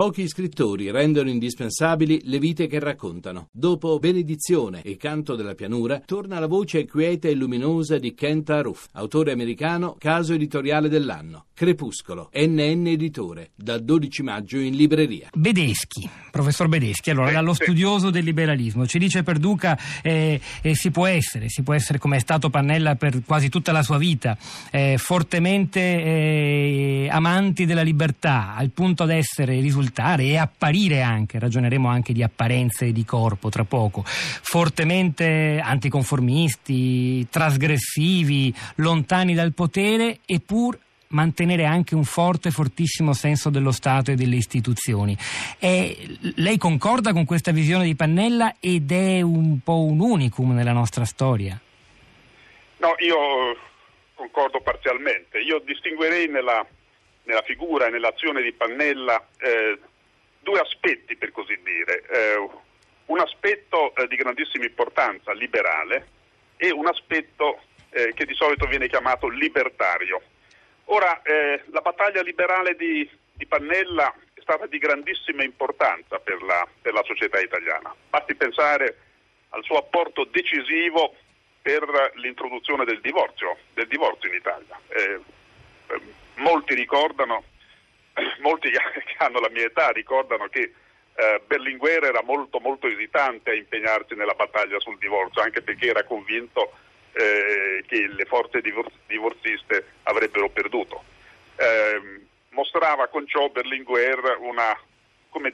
Pochi scrittori rendono indispensabili le vite che raccontano. Dopo Benedizione e Canto della pianura, torna la voce quieta e luminosa di Kent Aruf, autore americano, caso editoriale dell'anno. Crepuscolo, NN Editore, dal 12 maggio in libreria. Bedeschi, professor Bedeschi, allora, dallo studioso del liberalismo, ci dice Perduca eh, eh, si può essere, si può essere come è stato Pannella per quasi tutta la sua vita, eh, fortemente eh, amanti della libertà, al punto da essere risultare e apparire anche, ragioneremo anche di apparenze e di corpo tra poco, fortemente anticonformisti, trasgressivi, lontani dal potere eppur mantenere anche un forte, fortissimo senso dello Stato e delle istituzioni. E lei concorda con questa visione di Pannella ed è un po' un unicum nella nostra storia? No, io concordo parzialmente. Io distinguerei nella nella figura e nell'azione di Pannella eh, due aspetti, per così dire. Eh, un aspetto eh, di grandissima importanza, liberale, e un aspetto eh, che di solito viene chiamato libertario. Ora, eh, la battaglia liberale di, di, Pannella è stata di grandissima importanza per la, per la società italiana. Basti pensare al suo apporto decisivo per l'introduzione del divorzio, del divorzio in Italia. Eh, molti ricordano, molti che hanno la mia età ricordano che eh, Berlinguer era molto molto esitante a impegnarsi nella battaglia sul divorzio, anche perché era convinto eh, che le forze divor- divorziste avrebbero perduto. Eh, mostrava con ciò Berlinguer una,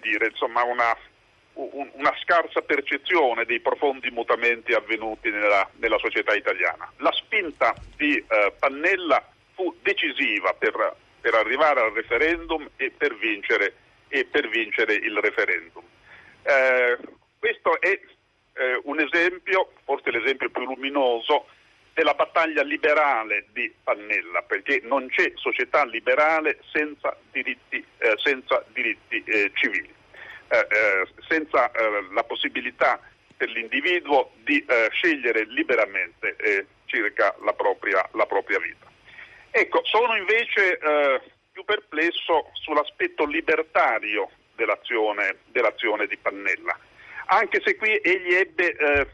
dire, insomma, una, un, una, scarsa percezione dei profondi mutamenti avvenuti nella, nella società italiana. La spinta di eh, Pannella fu decisiva per, per arrivare al referendum e per vincere, e per vincere il referendum. Eh, questo è eh, un esempio, forse l'esempio più luminoso, della battaglia liberale di Pannella, perché non c'è società liberale senza diritti, eh, senza diritti eh, civili, eh, eh, senza la possibilità per l'individuo di scegliere liberamente circa la propria, la propria vita. Ecco, sono invece eh, più perplesso sull'aspetto libertario dell'azione, dell'azione, di Pannella, anche se qui egli ebbe eh,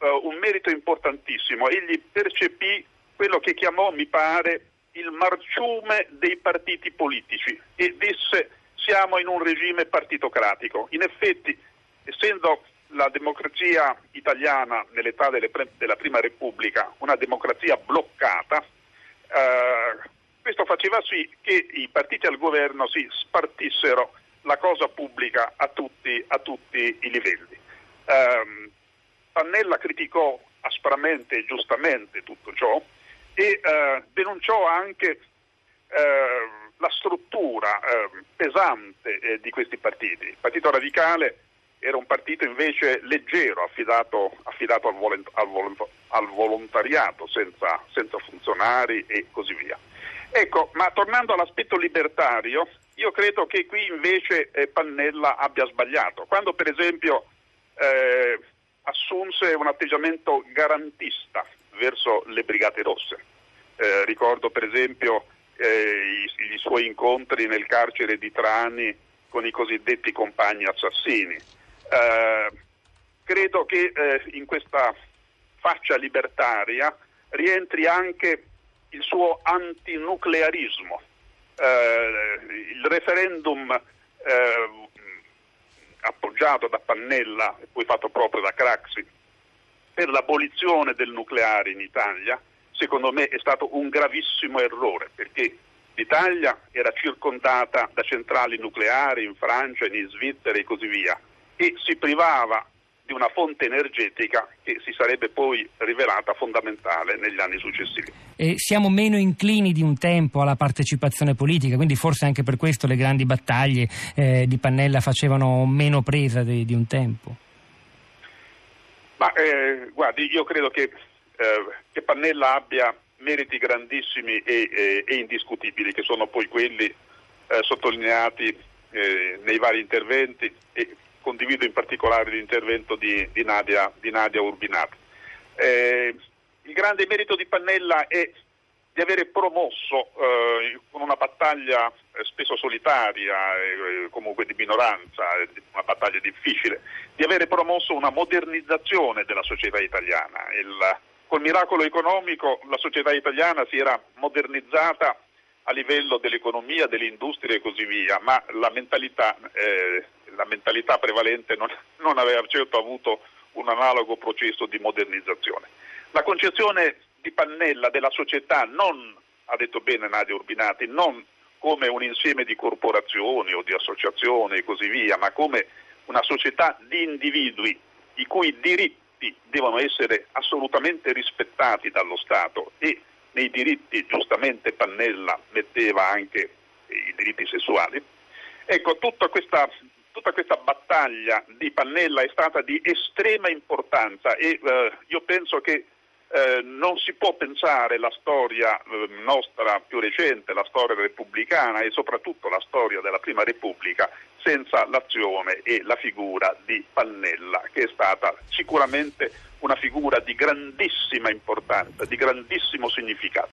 uh, un merito importantissimo, egli percepì quello che chiamò, mi pare, il marciume dei partiti politici e disse siamo in un regime partitocratico. In effetti, essendo la democrazia italiana nell'età pre- della Prima Repubblica una democrazia bloccata, eh, questo faceva sì che i partiti al governo si spartissero la cosa pubblica a tutti, a tutti i livelli. Eh, Pannella criticò aspramente e giustamente tutto ciò e eh, denunciò anche eh, la struttura eh, pesante eh, di questi partiti. Il Partito Radicale era un partito invece leggero, affidato, affidato al, volont- al, volont- al, volontariato, senza, senza, funzionari e così via. Ecco, ma tornando all'aspetto libertario, io credo che qui invece eh, Pannella abbia sbagliato. Quando per esempio eh, assunse un atteggiamento garantista verso le Brigate Rosse, eh, ricordo per esempio eh, i, i suoi incontri nel carcere di Trani con i cosiddetti compagni assassini, eh, credo che eh, in questa faccia libertaria rientri anche il suo antinuclearismo. Eh, il referendum eh, appoggiato da Pannella e poi fatto proprio da Craxi per l'abolizione del nucleare in Italia, secondo me è stato un gravissimo errore perché l'Italia era circondata da centrali nucleari in Francia, in Svizzera e così via e si privava di una fonte energetica che si sarebbe poi rivelata fondamentale negli anni successivi. E siamo meno inclini di un tempo alla partecipazione politica, quindi forse anche per questo le grandi battaglie eh, di Pannella facevano meno presa di, di un tempo. Ma eh, guardi, io credo che, eh, che, Pannella abbia meriti grandissimi e, e, e, indiscutibili, che sono poi quelli eh, sottolineati eh, nei vari interventi e condivido in particolare l'intervento di, di, Nadia, di Nadia, Urbinato. Eh, il grande merito di Pannella è di avere promosso eh, con una battaglia eh, spesso solitaria, eh, comunque di minoranza, una battaglia difficile, di avere promosso una modernizzazione della società italiana. Il, col miracolo economico la società italiana si era modernizzata a livello dell'economia, dell'industria e così via, ma la mentalità, eh, la mentalità prevalente non, non aveva certo avuto un analogo processo di modernizzazione. La concezione di Pannella della società non, ha detto bene Nadia Urbinati, non come un insieme di corporazioni o di associazioni e così via, ma come una società di individui i cui diritti devono essere assolutamente rispettati dallo Stato e nei diritti giustamente Pannella metteva anche i diritti sessuali. Ecco, tutta questa, tutta questa battaglia di Pannella è stata di estrema importanza e eh, io penso che eh, non si può pensare la storia eh, nostra più recente, la storia repubblicana e soprattutto la storia della Prima Repubblica senza l'azione e la figura di Pannella, che è stata sicuramente una figura di grandissima importanza, di grandissimo significato.